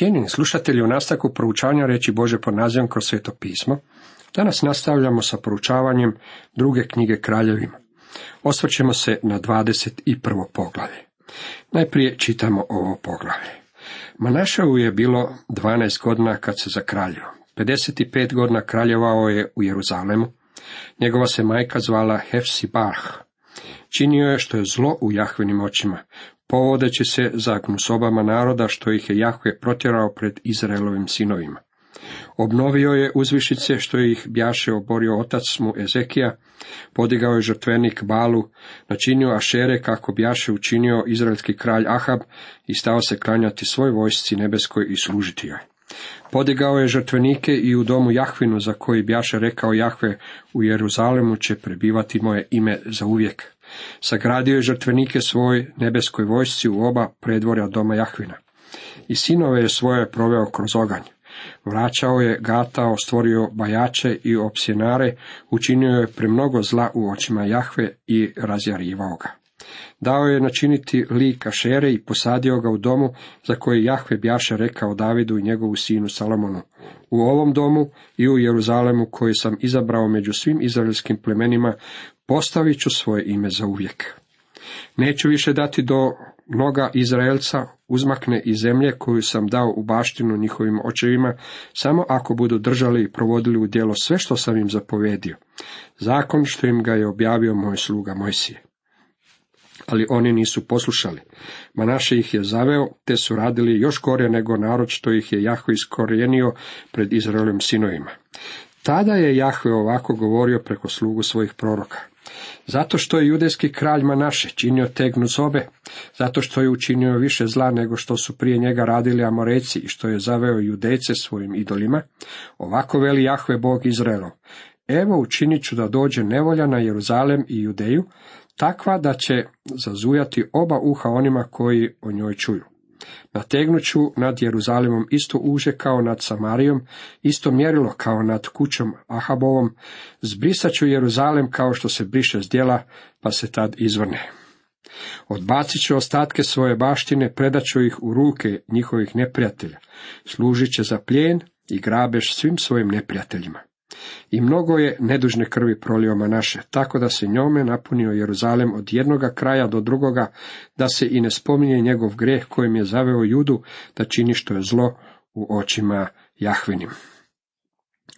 Cijenjeni slušatelji u nastavku proučavanja reći Bože pod nazivom kroz sveto pismo, danas nastavljamo sa proučavanjem druge knjige kraljevima. Osvrćemo se na 21. poglavlje. Najprije čitamo ovo poglavlje. Manašavu je bilo 12 godina kad se zakraljio. 55 godina kraljevao je u Jeruzalemu. Njegova se majka zvala Hefsibah. Činio je što je zlo u Jahvenim očima, povodeći se za gnusobama naroda što ih je Jahve protjerao pred Izraelovim sinovima. Obnovio je uzvišice što ih bjaše oborio otac mu Ezekija, podigao je žrtvenik Balu, načinio Ašere kako bjaše učinio izraelski kralj Ahab i stao se klanjati svoj vojsci nebeskoj i služiti joj. Podigao je žrtvenike i u domu Jahvinu za koji bjaše rekao Jahve u Jeruzalemu će prebivati moje ime za uvijek. Sagradio je žrtvenike svoj nebeskoj vojsci u oba predvorja doma Jahvina. I sinove je svoje proveo kroz oganj. Vraćao je, gatao, stvorio bajače i opsjenare, učinio je premnogo zla u očima Jahve i razjarivao ga. Dao je načiniti lik Ašere i posadio ga u domu za koji Jahve bjaše rekao Davidu i njegovu sinu Salomonu. U ovom domu i u Jeruzalemu koji sam izabrao među svim izraelskim plemenima postavit ću svoje ime za uvijek. Neću više dati do noga Izraelca uzmakne iz zemlje koju sam dao u baštinu njihovim očevima, samo ako budu držali i provodili u djelo sve što sam im zapovedio. Zakon što im ga je objavio moj sluga Mojsije. Ali oni nisu poslušali. Manaše ih je zaveo, te su radili još gore nego narod što ih je Jahve iskorijenio pred Izraelovim sinovima. Tada je Jahve ovako govorio preko slugu svojih proroka. Zato što je judejski kralj Manaše činio tegnu sobe, zato što je učinio više zla nego što su prije njega radili Amoreci i što je zaveo judejce svojim idolima, ovako veli Jahve Bog Izraelov. Evo učinit ću da dođe nevolja na Jeruzalem i Judeju, takva da će zazujati oba uha onima koji o njoj čuju. Nategnuću nad Jeruzalemom isto uže kao nad Samarijom, isto mjerilo kao nad kućom Ahabovom, zbrisat ću Jeruzalem kao što se briše zdjela, pa se tad izvrne. Odbacit ću ostatke svoje baštine, predat ću ih u ruke njihovih neprijatelja, služit će za plijen i grabež svim svojim neprijateljima. I mnogo je nedužne krvi prolio naše, tako da se njome napunio Jeruzalem od jednoga kraja do drugoga, da se i ne spominje njegov greh kojim je zaveo judu, da čini što je zlo u očima Jahvinim.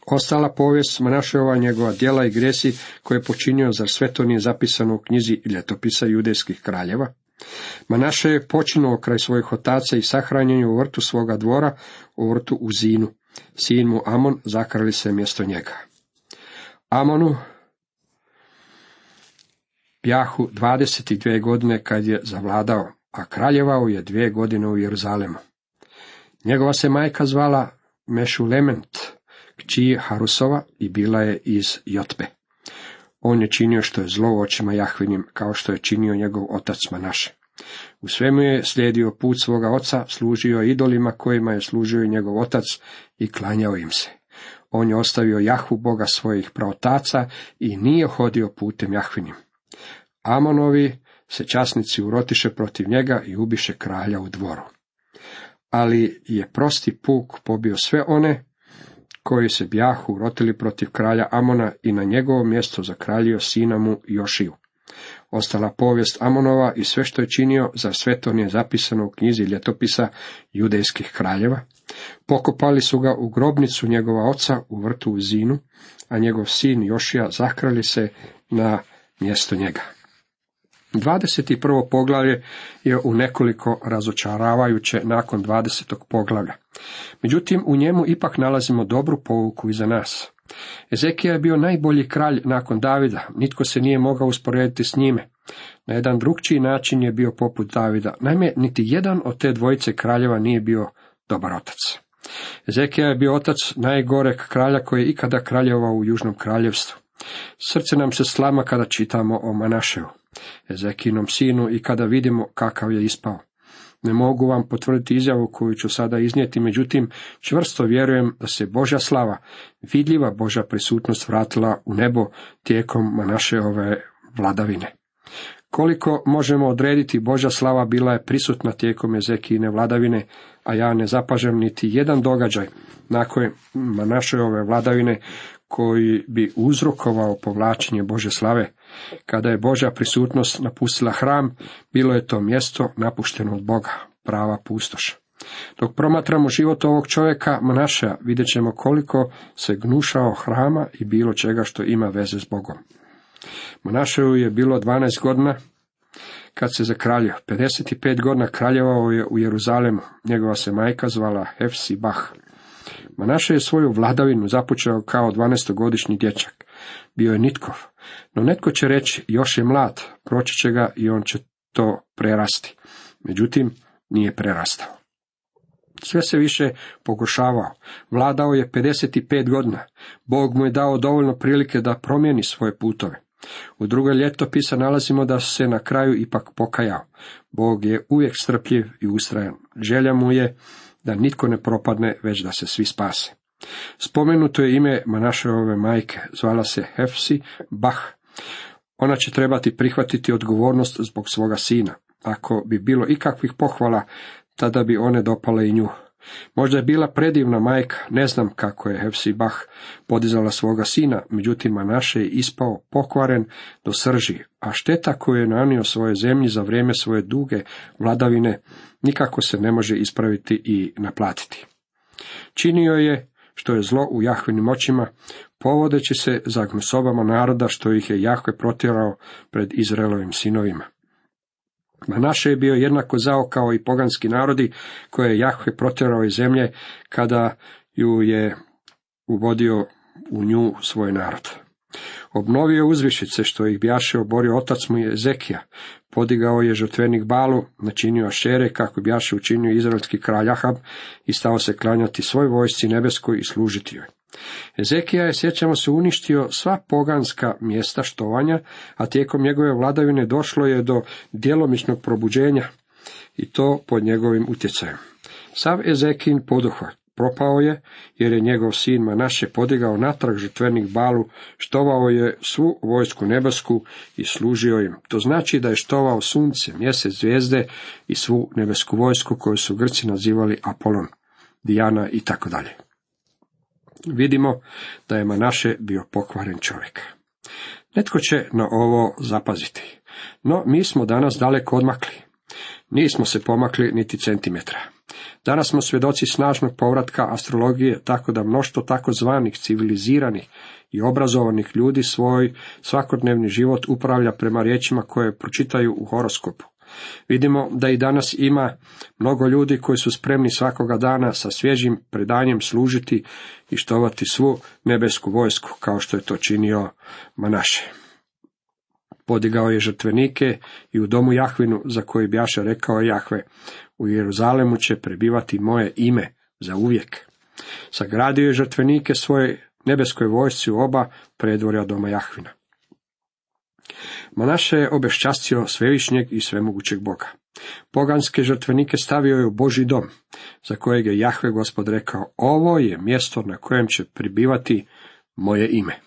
Ostala povijest Manaševa njegova djela i gresi koje je počinio, za sve to nije zapisano u knjizi ljetopisa judejskih kraljeva? Manaše je počinuo kraj svojih otaca i sahranjen u vrtu svoga dvora, u vrtu u Zinu. Sin mu Amon zakrali se mjesto njega. Amonu Pjahu 22 godine kad je zavladao, a kraljevao je dvije godine u Jeruzalemu. Njegova se majka zvala Mešulement, kći Harusova i bila je iz Jotbe. On je činio što je zlo očima Jahvinim, kao što je činio njegov otac Manaše. U svemu je slijedio put svoga oca, služio idolima kojima je služio i njegov otac i klanjao im se. On je ostavio Jahvu Boga svojih praotaca i nije hodio putem Jahvinim. Amonovi se časnici urotiše protiv njega i ubiše kralja u dvoru. Ali je prosti puk pobio sve one koji se bjahu urotili protiv kralja Amona i na njegovo mjesto zakraljio sina mu Jošiju. Ostala povijest Amonova i sve što je činio, za sve to nije zapisano u knjizi ljetopisa judejskih kraljeva. Pokopali su ga u grobnicu njegova oca u vrtu u Zinu, a njegov sin Jošija zakrali se na mjesto njega. 21. poglavlje je u nekoliko razočaravajuće nakon 20. poglavlja. Međutim, u njemu ipak nalazimo dobru pouku i za nas. Ezekija je bio najbolji kralj nakon Davida, nitko se nije mogao usporediti s njime. Na jedan drugčiji način je bio poput Davida. Naime, niti jedan od te dvojice kraljeva nije bio dobar otac. Ezekija je bio otac najgoreg kralja koji je ikada kraljevao u Južnom kraljevstvu. Srce nam se slama kada čitamo o Manaševu, Ezekinom sinu i kada vidimo kakav je ispao. Ne mogu vam potvrditi izjavu koju ću sada iznijeti, međutim, čvrsto vjerujem da se Božja slava, vidljiva Božja prisutnost vratila u nebo tijekom naše ove vladavine. Koliko možemo odrediti, Božja slava bila je prisutna tijekom Ezekijine vladavine, a ja ne zapažem niti jedan događaj nakon ove vladavine koji bi uzrokovao povlačenje Bože slave. Kada je Božja prisutnost napustila hram, bilo je to mjesto napušteno od Boga, prava pustoš. Dok promatramo život ovog čovjeka, Manaša, vidjet ćemo koliko se gnušao hrama i bilo čega što ima veze s Bogom. Manaševu je bilo 12 godina kad se zakraljio. 55 godina kraljevao je u Jeruzalemu. Njegova se majka zvala Hefsi Bah. Manaše je svoju vladavinu započeo kao 12-godišnji dječak. Bio je nitkov, no netko će reći, još je mlad, proći će ga i on će to prerasti. Međutim, nije prerastao. Sve se više pogoršavao. Vladao je 55 godina. Bog mu je dao dovoljno prilike da promijeni svoje putove. U drugoj ljetopisa nalazimo da se na kraju ipak pokajao. Bog je uvijek strpljiv i ustrajan. Želja mu je da nitko ne propadne, već da se svi spase. Spomenuto je ime Manašeove majke, zvala se Hefsi Bah. Ona će trebati prihvatiti odgovornost zbog svoga sina. Ako bi bilo ikakvih pohvala, tada bi one dopale i nju. Možda je bila predivna majka, ne znam kako je Bah podizala svoga sina, međutim Manaše je ispao pokvaren do srži, a šteta koju je nanio svoje zemlji za vrijeme svoje duge vladavine nikako se ne može ispraviti i naplatiti. Činio je što je zlo u Jahvinim očima, povodeći se za gnusobama naroda što ih je Jahve protjerao pred Izraelovim sinovima. Manaše je bio jednako zao kao i poganski narodi koje je Jahve protjerao iz zemlje kada ju je uvodio u nju svoj narod. Obnovio uzvišice što ih bjaše oborio otac mu je Ezekija, podigao je žrtvenik Balu, načinio šere kako bjaše učinio izraelski kralj Ahab i stao se klanjati svoj vojsci nebeskoj i služiti joj. Ezekija je, sjećamo se, uništio sva poganska mjesta štovanja, a tijekom njegove vladavine došlo je do djelomičnog probuđenja i to pod njegovim utjecajem. Sav Ezekin poduhvat propao je, jer je njegov sin Manaše podigao natrag žrtvenik Balu, štovao je svu vojsku nebesku i služio im. To znači da je štovao sunce, mjesec, zvijezde i svu nebesku vojsku koju su Grci nazivali Apolon, Dijana i tako dalje vidimo da je Manaše bio pokvaren čovjek. Netko će na ovo zapaziti. No, mi smo danas daleko odmakli. Nismo se pomakli niti centimetra. Danas smo svjedoci snažnog povratka astrologije, tako da mnoštvo takozvanih civiliziranih i obrazovanih ljudi svoj svakodnevni život upravlja prema riječima koje pročitaju u horoskopu. Vidimo da i danas ima mnogo ljudi koji su spremni svakoga dana sa svježim predanjem služiti i štovati svu nebesku vojsku, kao što je to činio Manaše. Podigao je žrtvenike i u domu Jahvinu, za koji bjaše rekao Jahve, u Jeruzalemu će prebivati moje ime za uvijek. Sagradio je žrtvenike svoje nebeskoj vojsci u oba predvorja doma Jahvina. Manaše je obeščastio svevišnjeg i svemogućeg Boga. Poganske žrtvenike stavio je u Boži dom, za kojeg je Jahve gospod rekao, ovo je mjesto na kojem će pribivati moje ime.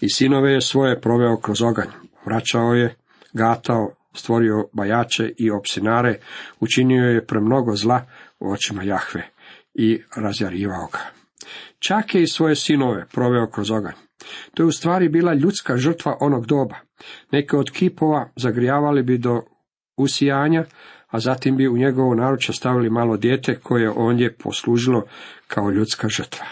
I sinove je svoje proveo kroz oganj, vraćao je, gatao, stvorio bajače i opsinare, učinio je premnogo zla u očima Jahve i razjarivao ga. Čak je i svoje sinove proveo kroz oganj. To je u stvari bila ljudska žrtva onog doba. Neke od kipova zagrijavali bi do usijanja, a zatim bi u njegovo naručje stavili malo dijete koje ondje poslužilo kao ljudska žrtva.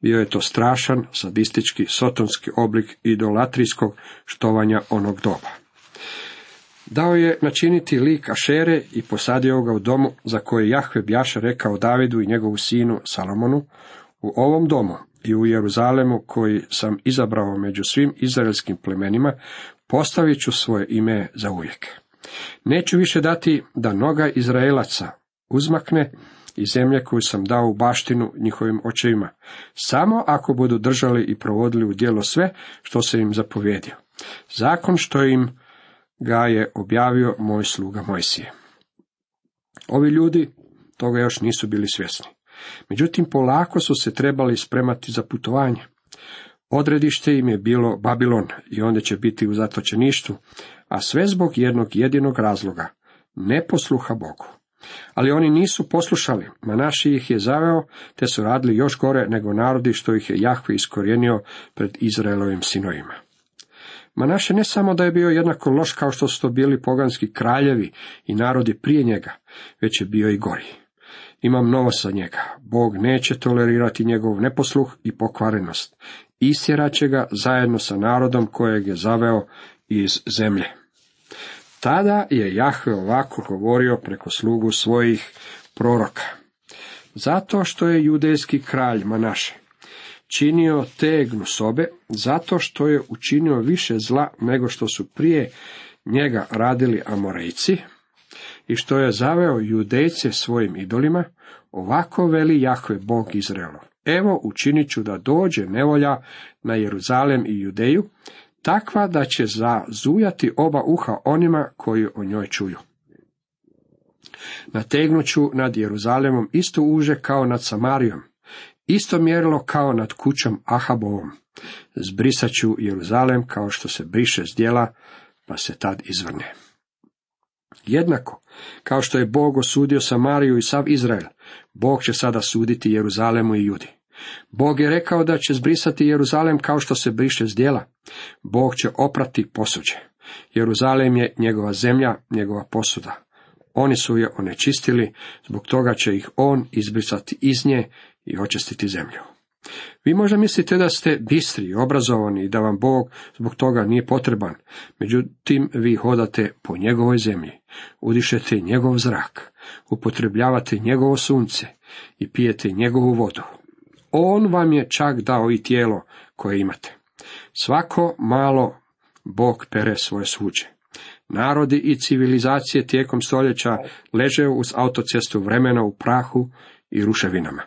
Bio je to strašan, sadistički, sotonski oblik idolatrijskog štovanja onog doba. Dao je načiniti lik Ašere i posadio ga u domu za koje Jahve bjaša rekao Davidu i njegovu sinu Salomonu, u ovom domu i u Jeruzalemu koji sam izabrao među svim izraelskim plemenima, postavit ću svoje ime za uvijek. Neću više dati da noga Izraelaca uzmakne i zemlje koju sam dao u baštinu njihovim očevima, samo ako budu držali i provodili u djelo sve što se im zapovjedio. Zakon što im ga je objavio moj sluga Mojsije. Ovi ljudi toga još nisu bili svjesni. Međutim, polako su se trebali spremati za putovanje. Odredište im je bilo Babilon i onda će biti u zatočeništvu, a sve zbog jednog jedinog razloga, neposluha Bogu. Ali oni nisu poslušali, Manaši ih je zaveo, te su radili još gore nego narodi što ih je Jahve iskorijenio pred Izraelovim sinovima. Manaše ne samo da je bio jednako loš kao što su to bili poganski kraljevi i narodi prije njega, već je bio i gori. Imam novo sa njega. Bog neće tolerirati njegov neposluh i pokvarenost. Istjerat će ga zajedno sa narodom kojeg je zaveo iz zemlje. Tada je Jahve ovako govorio preko slugu svojih proroka. Zato što je judejski kralj Manaše činio tegnu sobe, zato što je učinio više zla nego što su prije njega radili Amorejci, i što je zaveo judejce svojim idolima, ovako veli Jahve Bog Izraelov. Evo učinit ću da dođe nevolja na Jeruzalem i Judeju, takva da će zazujati oba uha onima koji o njoj čuju. Nategnuću nad Jeruzalemom isto uže kao nad Samarijom, isto mjerilo kao nad kućom Ahabovom. Zbrisat ću Jeruzalem kao što se briše s dijela, pa se tad izvrne. Jednako, kao što je Bog osudio Samariju i sav Izrael, Bog će sada suditi Jeruzalemu i Judi. Bog je rekao da će zbrisati Jeruzalem kao što se briše s dijela. Bog će oprati posuđe. Jeruzalem je njegova zemlja, njegova posuda. Oni su je onečistili, zbog toga će ih on izbrisati iz nje i očistiti zemlju. Vi možda mislite da ste bistri obrazovani i da vam Bog zbog toga nije potreban, međutim vi hodate po njegovoj zemlji, udišete njegov zrak, upotrebljavate njegovo sunce i pijete njegovu vodu. On vam je čak dao i tijelo koje imate. Svako malo Bog pere svoje suđe. Narodi i civilizacije tijekom stoljeća leže uz autocestu vremena u prahu i ruševinama.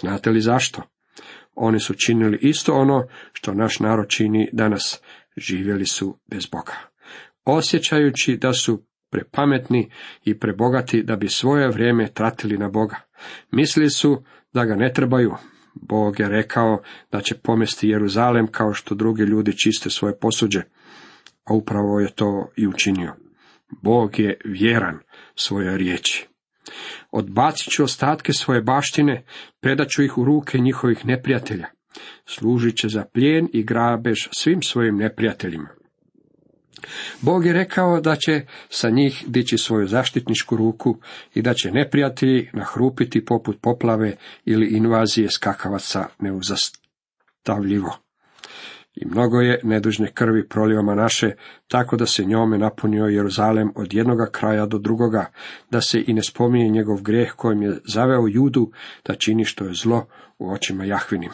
Znate li zašto? Oni su činili isto ono što naš narod čini danas. Živjeli su bez Boga. Osjećajući da su prepametni i prebogati da bi svoje vrijeme tratili na Boga. Mislili su da ga ne trebaju. Bog je rekao da će pomesti Jeruzalem kao što drugi ljudi čiste svoje posuđe, a upravo je to i učinio. Bog je vjeran svojoj riječi. Odbacit ću ostatke svoje baštine, predat ću ih u ruke njihovih neprijatelja. Služit će za plijen i grabež svim svojim neprijateljima. Bog je rekao da će sa njih dići svoju zaštitničku ruku i da će neprijatelji nahrupiti poput poplave ili invazije skakavaca neuzastavljivo. I mnogo je nedužne krvi prolio naše, tako da se njome napunio Jeruzalem od jednoga kraja do drugoga, da se i ne spominje njegov grijeh kojim je zaveo judu da čini što je zlo u očima Jahvinim.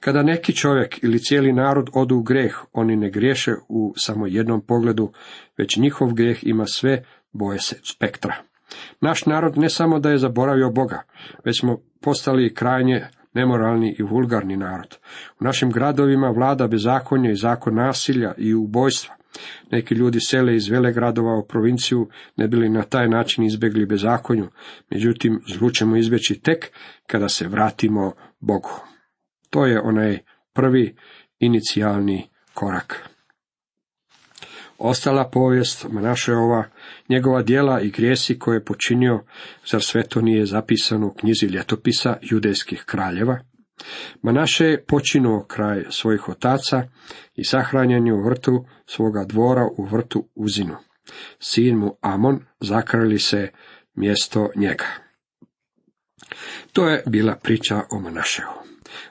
Kada neki čovjek ili cijeli narod odu u grijeh, oni ne griješe u samo jednom pogledu, već njihov grijeh ima sve boje se spektra. Naš narod ne samo da je zaboravio Boga, već smo postali krajnje nemoralni i vulgarni narod. U našim gradovima vlada bezakonje i zakon nasilja i ubojstva. Neki ljudi sele iz vele gradova u provinciju, ne bili na taj način izbjegli bezakonju, međutim zlu ćemo izbjeći tek kada se vratimo Bogu. To je onaj prvi inicijalni korak. Ostala povijest ova njegova djela i grijesi koje je počinio, zar sve to nije zapisano u knjizi ljetopisa judejskih kraljeva? Manaše je počinuo kraj svojih otaca i sahranjen je u vrtu svoga dvora u vrtu Uzinu. Sin mu Amon zakrali se mjesto njega. To je bila priča o Manaševu.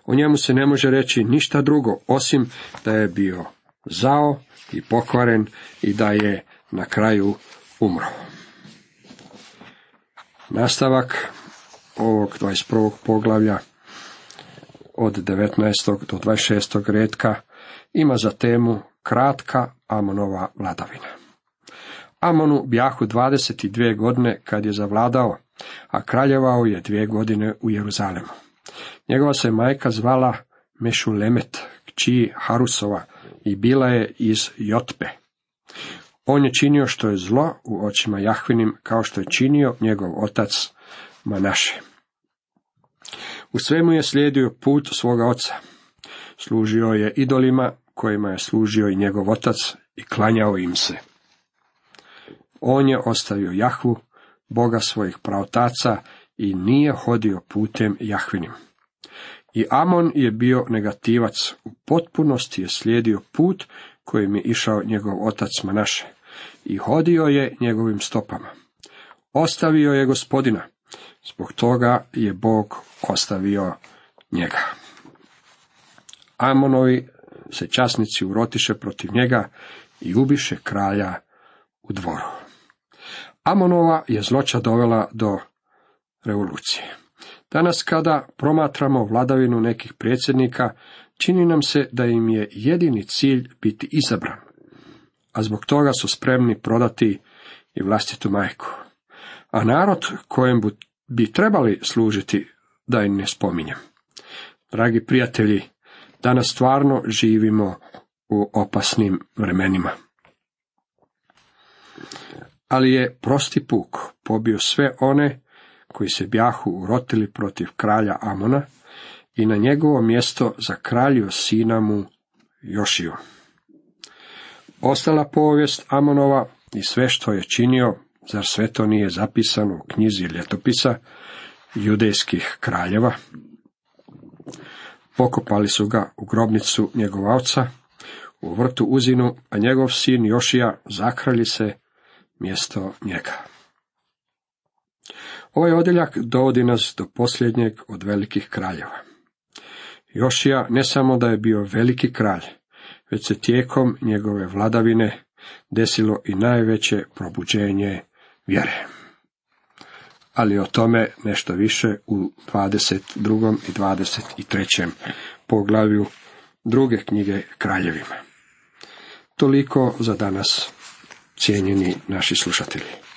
O njemu se ne može reći ništa drugo, osim da je bio zao i pokvaren i da je na kraju umro. Nastavak ovog 21. poglavlja od 19. do 26. redka ima za temu kratka Amonova vladavina. Amonu bjahu 22 godine kad je zavladao, a kraljevao je dvije godine u Jeruzalemu. Njegova se majka zvala Mešulemet, kći Harusova, i bila je iz Jotpe. On je činio što je zlo u očima Jahvinim, kao što je činio njegov otac Manaše. U svemu je slijedio put svoga oca. Služio je idolima kojima je služio i njegov otac i klanjao im se. On je ostavio Jahvu, Boga svojih praotaca i nije hodio putem Jahvinim. I Amon je bio negativac, u potpunosti je slijedio put kojim je išao njegov otac Manaše i hodio je njegovim stopama. Ostavio je gospodina, zbog toga je Bog ostavio njega. Amonovi se časnici urotiše protiv njega i ubiše kralja u dvoru. Amonova je zloća dovela do revolucije. Danas kada promatramo vladavinu nekih predsjednika, čini nam se da im je jedini cilj biti izabran, a zbog toga su spremni prodati i vlastitu majku. A narod kojem bi trebali služiti, da im ne spominjem. Dragi prijatelji, danas stvarno živimo u opasnim vremenima. Ali je prosti puk pobio sve one koji se bjahu urotili protiv kralja Amona i na njegovo mjesto zakraljio sina mu Jošiju. Ostala povijest Amonova i sve što je činio, zar sve to nije zapisano u knjizi ljetopisa judejskih kraljeva? Pokopali su ga u grobnicu njegova oca, u vrtu Uzinu, a njegov sin Jošija zakralji se mjesto njega. Ovaj odjeljak dovodi nas do posljednjeg od velikih kraljeva. Jošija ne samo da je bio veliki kralj, već se tijekom njegove vladavine desilo i najveće probuđenje vjere. Ali o tome nešto više u 22. i 23. poglavlju druge knjige kraljevima. Toliko za danas, cijenjeni naši slušatelji.